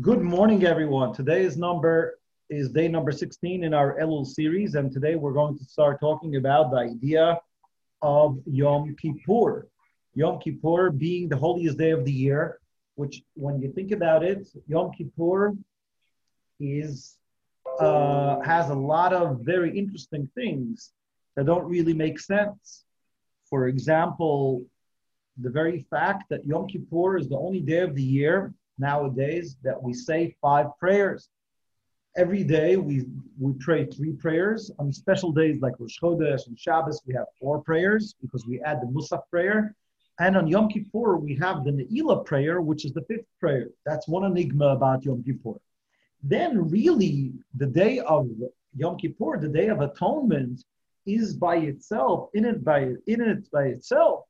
Good morning, everyone. Today's number is day number 16 in our Elul series, and today we're going to start talking about the idea of Yom Kippur. Yom Kippur being the holiest day of the year, which, when you think about it, Yom Kippur is uh, has a lot of very interesting things that don't really make sense. For example, the very fact that Yom Kippur is the only day of the year nowadays that we say five prayers. Every day we, we pray three prayers. On special days like Rosh Chodesh and Shabbos, we have four prayers because we add the Musaf prayer. And on Yom Kippur, we have the Ne'ilah prayer, which is the fifth prayer. That's one enigma about Yom Kippur. Then, really, the day of Yom Kippur, the day of atonement, is by itself, in it by in it by itself,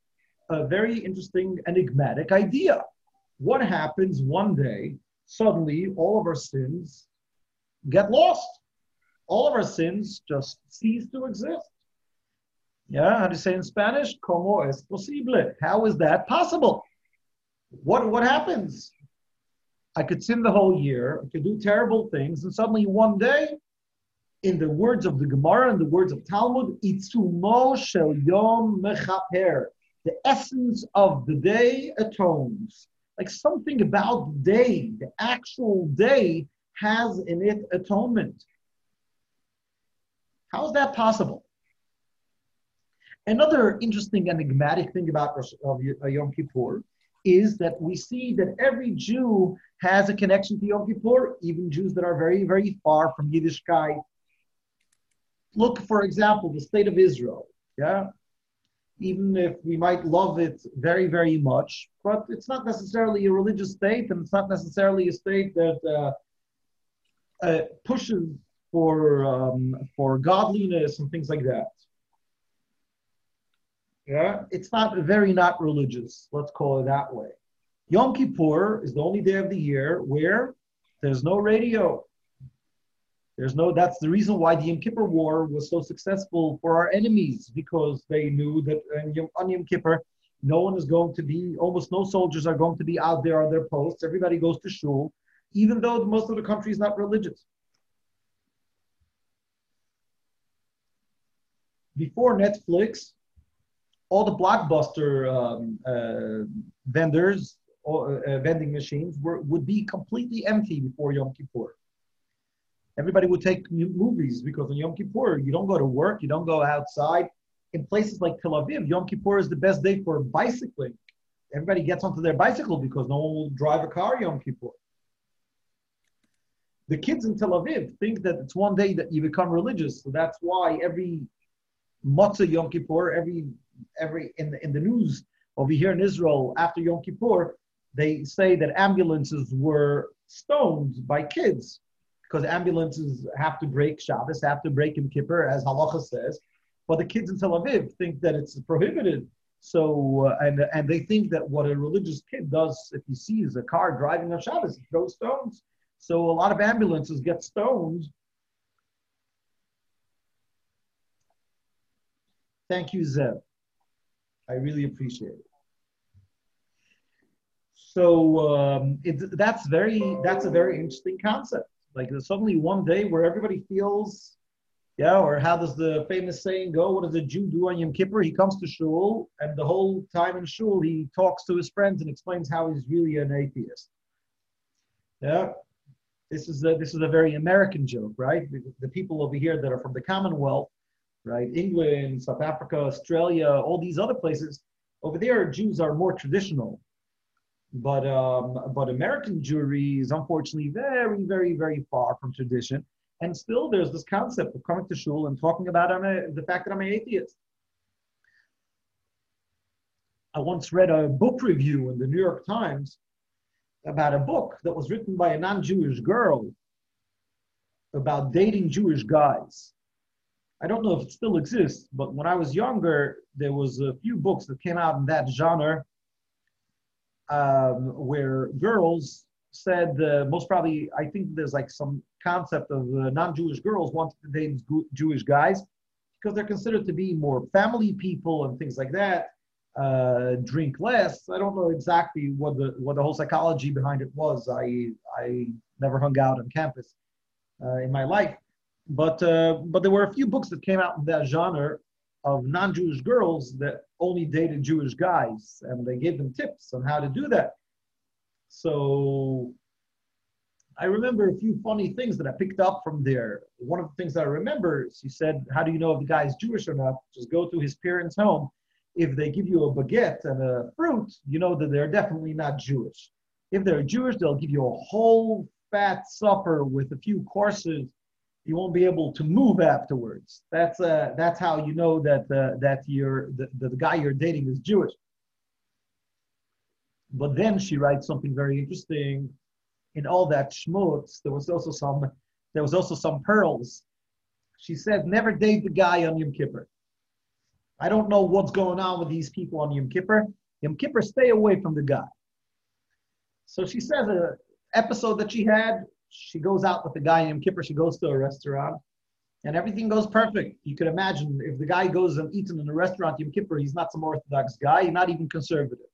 a very interesting enigmatic idea what happens one day? Suddenly, all of our sins get lost. All of our sins just cease to exist. Yeah, how do you say in Spanish? ¿Cómo es posible? How is that possible? What, what happens? I could sin the whole year, I could do terrible things, and suddenly one day, in the words of the Gemara and the words of Talmud, itzumo shel yom mechaper, the essence of the day atones like something about the day, the actual day, has in it atonement. How is that possible? Another interesting enigmatic thing about of uh, Yom Kippur is that we see that every Jew has a connection to Yom Kippur, even Jews that are very, very far from Yiddishkeit. Look, for example, the state of Israel. Yeah, even if we might love it very, very much, but it's not necessarily a religious state, and it's not necessarily a state that uh, uh, pushes for um, for godliness and things like that. Yeah, it's not very not religious. Let's call it that way. Yom Kippur is the only day of the year where there's no radio, there's no, that's the reason why the Yom Kippur War was so successful for our enemies, because they knew that on Yom Kippur, no one is going to be, almost no soldiers are going to be out there on their posts. Everybody goes to shul, even though most of the country is not religious. Before Netflix, all the blockbuster um, uh, vendors, or, uh, vending machines were, would be completely empty before Yom Kippur everybody would take movies because on Yom Kippur, you don't go to work, you don't go outside. In places like Tel Aviv, Yom Kippur is the best day for bicycling. Everybody gets onto their bicycle because no one will drive a car Yom Kippur. The kids in Tel Aviv think that it's one day that you become religious. So that's why every Motzei Yom Kippur, every every in the, in the news over here in Israel after Yom Kippur, they say that ambulances were stoned by kids because ambulances have to break Shabbos, have to break Yom Kippur, as Halacha says. But the kids in Tel Aviv think that it's prohibited. So, uh, and, and they think that what a religious kid does if he sees a car driving on Shabbos, he throws stones. So a lot of ambulances get stoned. Thank you, Zev. I really appreciate it. So um, it, that's very that's a very interesting concept. Like there's suddenly one day where everybody feels, yeah, or how does the famous saying go? What does a Jew do on Yom Kippur? He comes to shul, and the whole time in shul, he talks to his friends and explains how he's really an atheist. Yeah, this is a, this is a very American joke, right? The, the people over here that are from the Commonwealth, right? England, South Africa, Australia, all these other places. Over there, Jews are more traditional. But um, but American Jewry is unfortunately very, very, very far from tradition. And still, there's this concept of coming to shul and talking about a, the fact that I'm an atheist. I once read a book review in the New York Times about a book that was written by a non-Jewish girl about dating Jewish guys. I don't know if it still exists, but when I was younger, there was a few books that came out in that genre um, where girls said uh, most probably, I think there's like some concept of uh, non-Jewish girls wanting to date Jewish guys because they're considered to be more family people and things like that. uh, drink less. I don't know exactly what the what the whole psychology behind it was. I I never hung out on campus uh, in my life, but uh, but there were a few books that came out in that genre of non-Jewish girls that only dated Jewish guys, and they gave them tips on how to do that. So I remember a few funny things that I picked up from there. One of the things I remember, she said, "How do you know if the guy is Jewish or not? Just go to his parents' home. If they give you a baguette and a fruit, you know that they're definitely not Jewish. If they're Jewish, they'll give you a whole fat supper with a few courses. You won't be able to move afterwards. That's uh, that's how you know that uh, that you're the, the guy you're dating is Jewish." But then she writes something very interesting in all that schmutz, there was also some there was also some pearls. She said, never date the guy on Yom Kippur. I don't know what's going on with these people on Yom Kippur. Yom Kippur, stay away from the guy. So she says a episode that she had, she goes out with the guy Yom Kippur, she goes to a restaurant, and everything goes perfect. You could imagine if the guy goes and eats in a restaurant Yom Kippur, he's not some Orthodox guy, he's not even conservative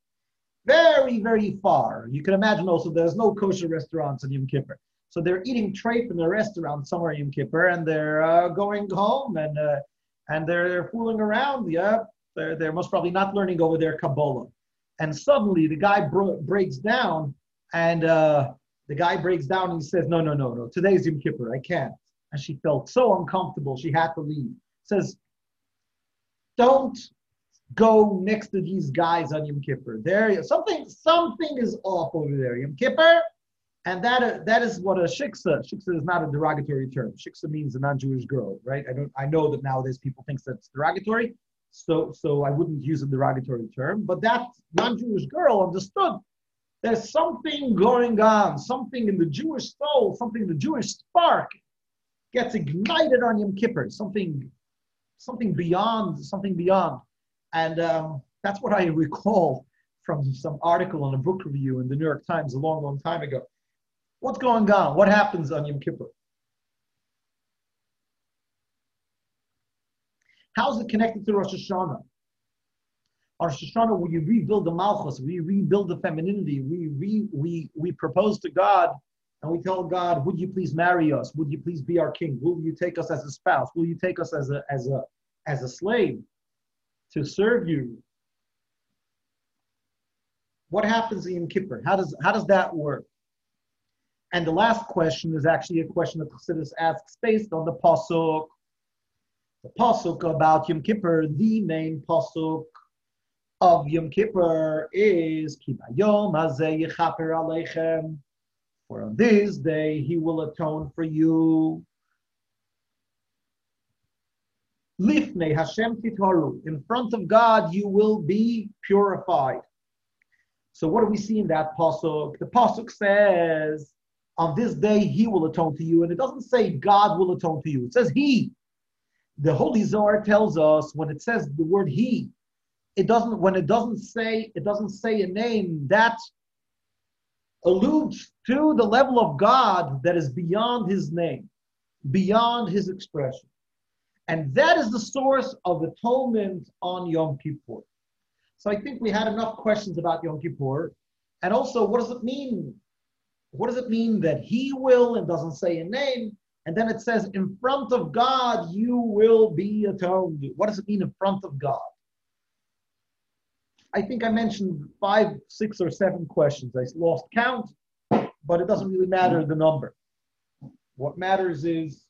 very, very far. You can imagine also there's no kosher restaurants in Yom Kippur. So they're eating treif in a restaurant somewhere in Yom Kippur, and they're uh, going home and uh, and they're fooling around. Yeah, they're, they're most probably not learning over their Kabbalah. And suddenly the guy bro- breaks down, and uh, the guy breaks down and he says, "No, no, no, no. Today's Yom Kippur. I can't." And she felt so uncomfortable. She had to leave. Says, "Don't go next to these guys on Yom Kippur. There, something something is off over there. Yom Kippur, and that uh, that is what a shiksa. Shiksa is not a derogatory term. Shiksa means a non-Jewish girl, right? I don't. I know that nowadays people think that's derogatory, so so I wouldn't use a derogatory term. But that non-Jewish girl understood. There's something going on, something in the Jewish soul, something in the Jewish spark gets ignited on Yom Kippur, something, something beyond, something beyond. And um, that's what I recall from some article on a book review in the New York Times a long, long time ago. What's going on? What happens on Yom Kippur? How is it connected to Rosh Hashanah? On Rosh Hashanah, we rebuild the Malchus, we rebuild the femininity, we, re, we, we propose to God and we tell God, would you please marry us? Would you please be our king? Will you take us as a spouse? Will you take us as a, as a, as a slave? to serve you. What happens in Kippur? How does, how does that work? And the last question is actually a question that Chassidus asks based on the Pasuk. The Pasuk about Yom Kippur, the main Pasuk of Yom Kippur is Kibayom Hazeh Yechaper Aleichem. For on this day he will atone for you. Lifnei Hashem titaru. In front of God, you will be purified. So what do we see in that pasuk? The pasuk says, "On this day He will atone to you," and it doesn't say God will atone to you. It says He. The Holy Zohar tells us when it says the word He, it doesn't. When it doesn't say, it doesn't say a name that alludes to the level of God that is beyond His name, beyond His expression. And that is the source of atonement on Yom Kippur. So I think we had enough questions about Yom Kippur. And also, what does it mean? What does it mean that he will and doesn't say a name? And then it says, in front of God, you will be atoned. What does it mean in front of God? I think I mentioned five, six, or seven questions. I lost count, but it doesn't really matter the number. What matters is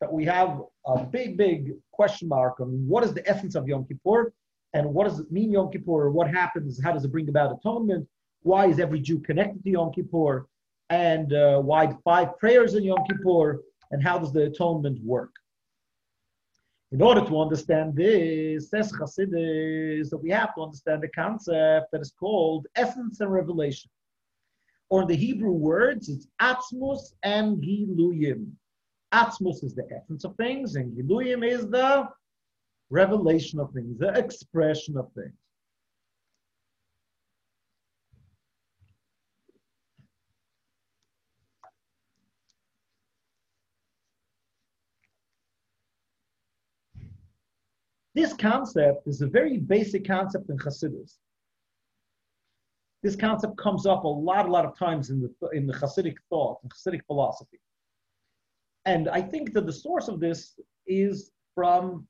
that we have a big, big question mark on what is the essence of Yom Kippur and what does it mean Yom Kippur? What happens? How does it bring about atonement? Why is every Jew connected to Yom Kippur? And uh, why five prayers in Yom Kippur? And how does the atonement work? In order to understand this, says Chassidus, that we have to understand the concept that is called essence and revelation. Or in the Hebrew words, it's atzmus and giluyim. Atzmus is the essence of things, and Giluyim is the revelation of things, the expression of things. This concept is a very basic concept in Hasidus. This concept comes up a lot, a lot of times in the in the Hasidic thought, in Hasidic philosophy. And I think that the source of this is from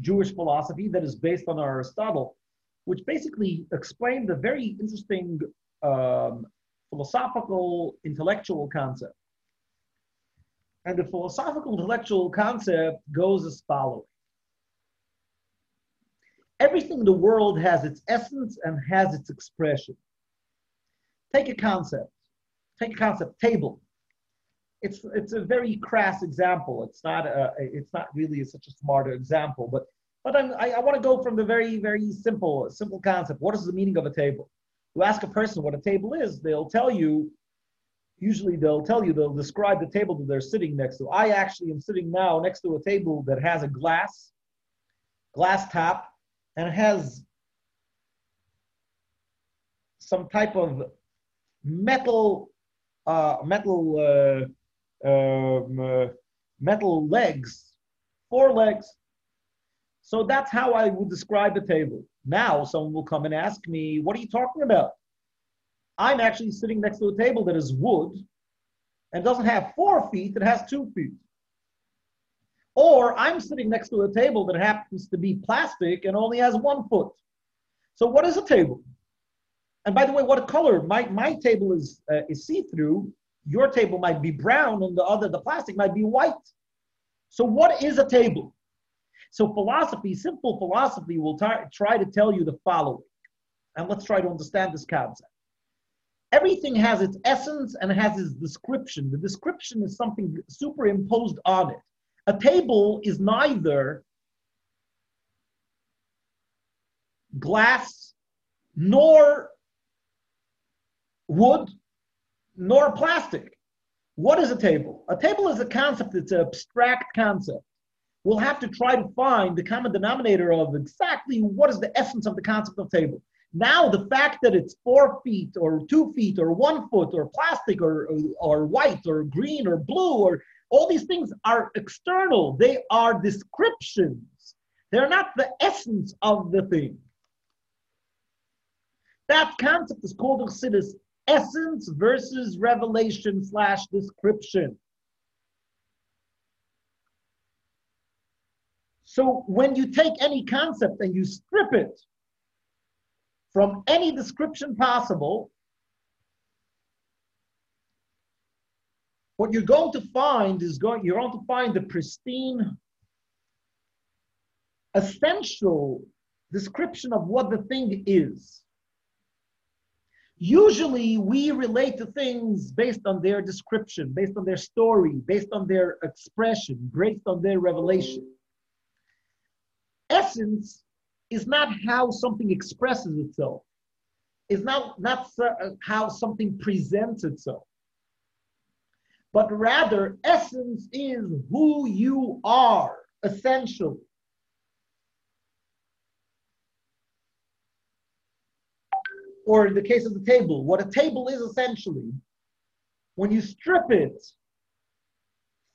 Jewish philosophy that is based on Aristotle, which basically explained a very interesting um, philosophical, intellectual concept. And the philosophical, intellectual concept goes as follows Everything in the world has its essence and has its expression. Take a concept. Take a concept, table. It's, it's a very crass example. It's not, a, it's not really such a smart example, but, but I'm, I, I want to go from the very, very simple, simple concept. What is the meaning of a table? You ask a person what a table is, they'll tell you, usually they'll tell you, they'll describe the table that they're sitting next to. I actually am sitting now next to a table that has a glass, glass top, and has some type of metal uh, metal uh, um, uh, metal legs, four legs. So that's how I would describe a table. Now someone will come and ask me, "What are you talking about?" I'm actually sitting next to a table that is wood and doesn't have four feet; it has two feet. Or I'm sitting next to a table that happens to be plastic and only has one foot. So what is a table? And by the way, what color? My, my table is, uh, is see-through. Your table might be brown and the other, the plastic might be white. So what is a table? So philosophy, simple philosophy will tar- try to tell you the following. And let's try to understand this concept. Everything has its essence and has its description. The description is something superimposed on it. A table is neither glass nor wood nor plastic. What is a table? A table is a concept, it's an abstract concept. We'll have to try to find the common denominator of exactly what is the essence of the concept of table. Now, the fact that it's four feet or two feet or one foot or plastic or, or, or white or green or blue or all these things are external, they are descriptions. They're not the essence of the thing. That concept is called Chassidus essence versus revelation slash description. So when you take any concept and you strip it from any description possible, what you're going to find is going you're going to find the pristine essential description of what the thing is. Usually we relate to things based on their description based on their story based on their expression based on their revelation. Essence is not how something expresses itself. It's not not uh, how something presents itself but rather essence is who you are essentially. Or in the case of the table, what a table is essentially, when you strip it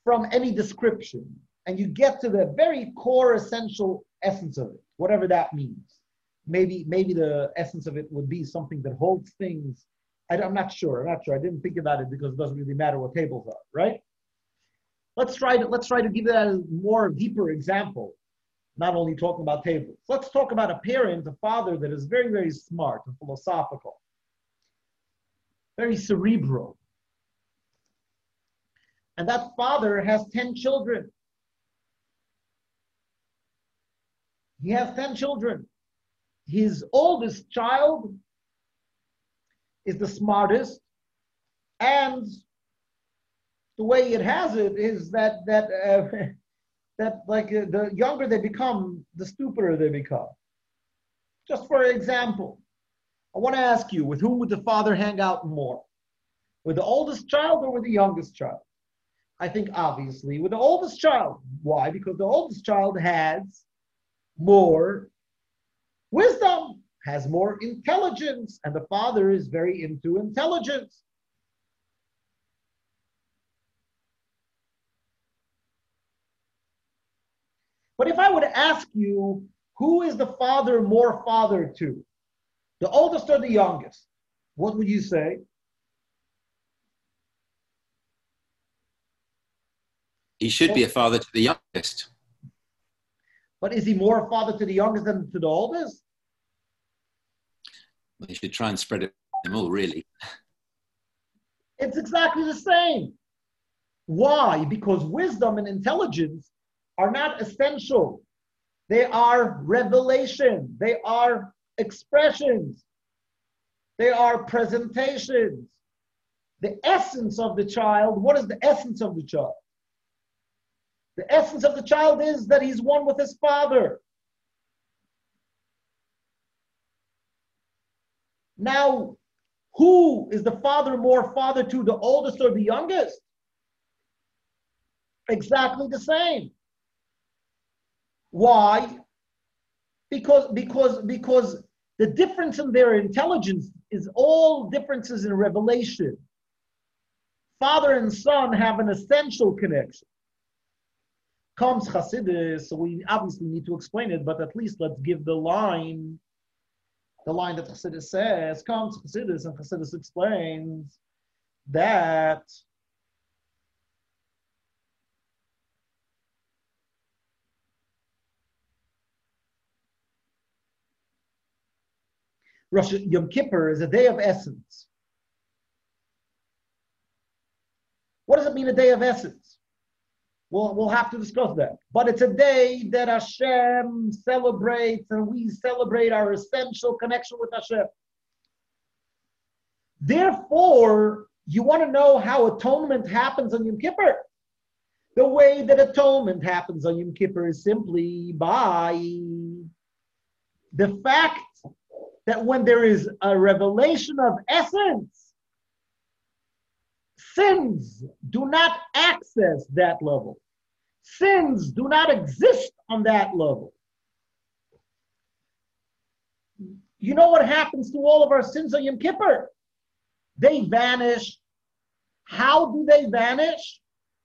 from any description and you get to the very core essential essence of it, whatever that means. Maybe, maybe the essence of it would be something that holds things I, am not sure. I'm not sure. I didn't think about it because it doesn't really matter what tables are, right? Let's try to let's try to give that a more deeper example. Not only talking about tables. Let's talk about a parent, a father that is very, very smart and philosophical, very cerebral. And that father has 10 children. He has 10 children. His oldest child is the smartest, and the way it has it is that that uh, that like uh, the younger they become, the stupider they become. Just for example, I want to ask you: with whom would the father hang out more? With the oldest child or with the youngest child? I think obviously with the oldest child. Why? Because the oldest child has more wisdom has more intelligence, and the father is very into intelligence. But if I would ask you, who is the father more father to? The oldest or the youngest? What would you say? He should be a father to the youngest. But is he more a father to the youngest than to the oldest? You should try and spread it them all, really. It's exactly the same. Why? Because wisdom and intelligence are not essential. They are revelation. They are expressions. They are presentations. The essence of the child, what is the essence of the child? The essence of the child is that he's one with his father. Now, who is the father more father to, the oldest or the youngest? Exactly the same. Why? Because because because the difference in their intelligence is all differences in revelation. Father and son have an essential connection. Comes Chassidus, so we obviously need to explain it, but at least let's give the line the line that Chassidus says comes to Chassidus, and Chassidus explains that Rosh Yom Kippur is a day of essence. What does it mean, a day of essence? We'll, we'll have to discuss that. But it's a day that Hashem celebrates, and we celebrate our essential connection with Hashem. Therefore, you want to know how atonement happens on Yom Kippur. The way that atonement happens on Yom Kippur is simply by the fact that when there is a revelation of essence, sins do not access that level. Sins do not exist on that level. You know what happens to all of our sins on Yom Kippur? They vanish. How do they vanish?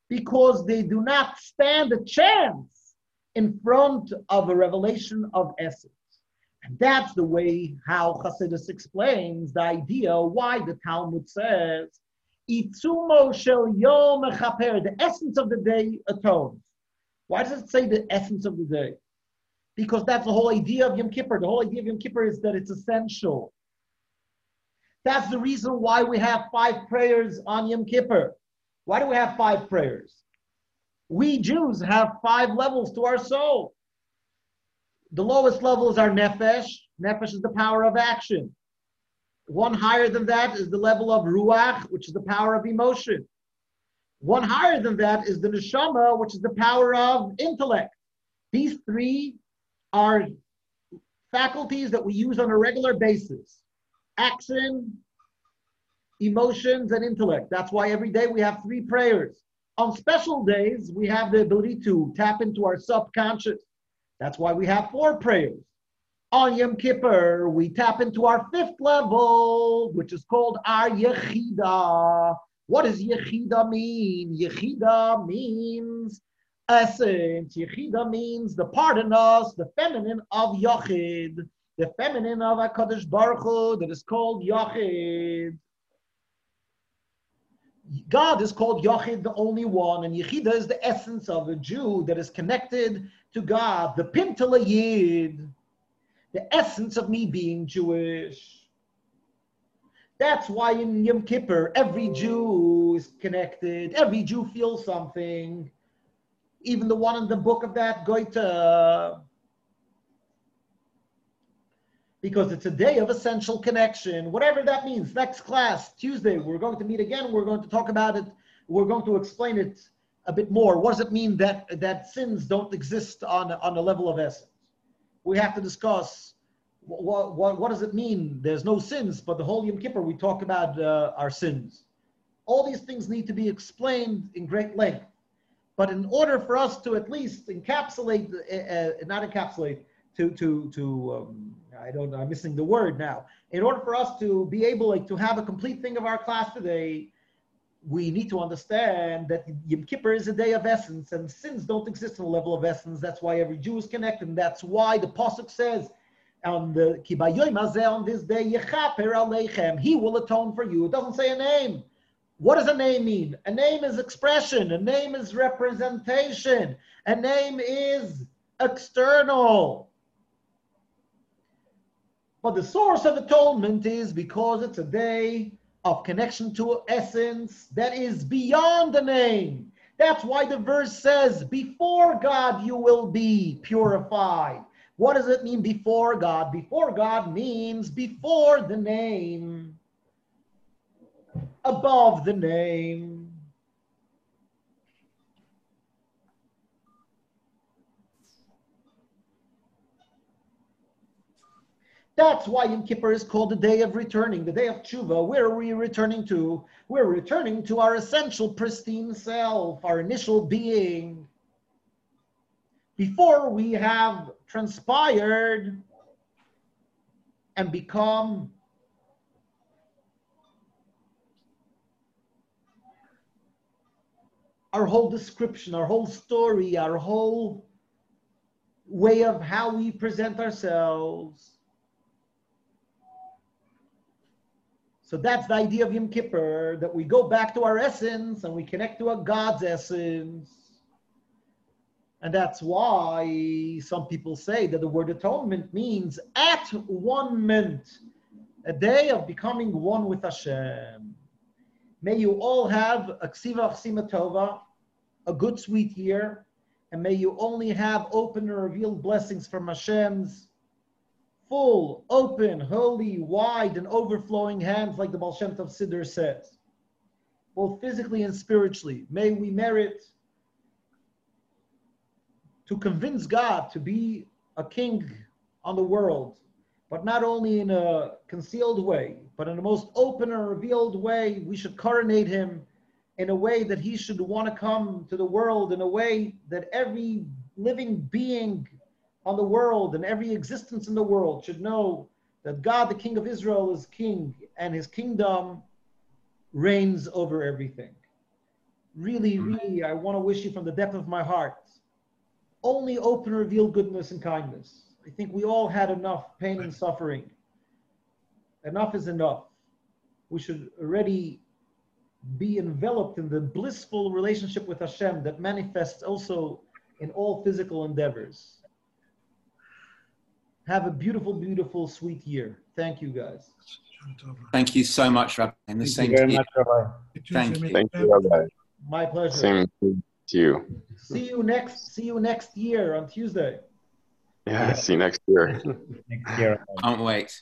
Because they do not stand a chance in front of a revelation of essence. And that's the way how Chassidus explains the idea why the Talmud says, Itzumo shel yom the essence of the day atones. Why does it say the essence of the day? Because that's the whole idea of Yom Kippur. The whole idea of Yom Kippur is that it's essential. That's the reason why we have five prayers on Yom Kippur. Why do we have five prayers? We Jews have five levels to our soul. The lowest level is our nefesh. Nefesh is the power of action. One higher than that is the level of ruach, which is the power of emotion. One higher than that is the neshama, which is the power of intellect. These three are faculties that we use on a regular basis action, emotions, and intellect. That's why every day we have three prayers. On special days, we have the ability to tap into our subconscious. That's why we have four prayers. On Yom Kippur, we tap into our fifth level, which is called our Yechida. What does Yechida mean? Yechida means essence. Yechida means the part in us, the feminine of Yachid, the feminine of HaKadosh Baruch Hu that is called Yachid. God is called Yachid, the only one, and Yechida is the essence of a Jew that is connected to God, the pintele Yid, the essence of me being Jewish. That's why in Yom Kippur, every Jew is connected. Every Jew feels something. Even the one in the book of that Goethe. Because it's a day of essential connection, whatever that means. Next class, Tuesday, we're going to meet again. We're going to talk about it. We're going to explain it a bit more. What does it mean that, that sins don't exist on, on a level of essence? We have to discuss what, what, what does it mean? There's no sins, but the whole Yom Kippur, we talk about uh, our sins. All these things need to be explained in great length. But in order for us to at least encapsulate, uh, uh, not encapsulate, to, to, to um, I don't know, I'm missing the word now. In order for us to be able like, to have a complete thing of our class today, we need to understand that Yom Kippur is a day of essence, and sins don't exist on the level of essence. That's why every Jew is connected, and that's why the pasuk says, "On the kibayoyim on this day, yechaper aleichem, He will atone for you." It doesn't say a name. What does a name mean? A name is expression. A name is representation. A name is external. But the source of atonement is because it's a day of connection to essence that is beyond the name. That's why the verse says, Before God you will be purified. What does it mean before God? Before God means before the name, above the name. That's why Yom Kippur is called the day of returning, the day of tshuva. Where are we returning to? We're returning to our essential pristine self, our initial being. Before we have transpired and become our whole description, our whole story, our whole way of how we present ourselves So that's the idea of Yom Kippur, that we go back to our essence and we connect to a God's essence. And that's why some people say that the word atonement means at one mint, a day of becoming one with Hashem. May you all have a ksiva tova, a good sweet year, and may you only have open and revealed blessings from Hashem's full, open, holy, wide, and overflowing hands, like the Baal Shem Tov Siddur says, both physically and spiritually. May we merit to convince God to be a king on the world, but not only in a concealed way, but in the most open and revealed way. We should coronate him in a way that he should want to come to the world, in a way that every living being on the world and every existence in the world should know that God, the King of Israel, is king and his kingdom reigns over everything. Really, mm-hmm. really, I want to wish you from the depth of my heart only open, reveal goodness and kindness. I think we all had enough pain and suffering. Enough is enough. We should already be enveloped in the blissful relationship with Hashem that manifests also in all physical endeavors. Have a beautiful, beautiful, sweet year. Thank you, guys. Thank you so much, Rabbi. And the Thank same you very to you. much, Rabbi. Thank you. Thank you, Rabbi. My pleasure. Same to you. See you next. See you next year on Tuesday. Yeah, see you next year. Next year. Can't wait.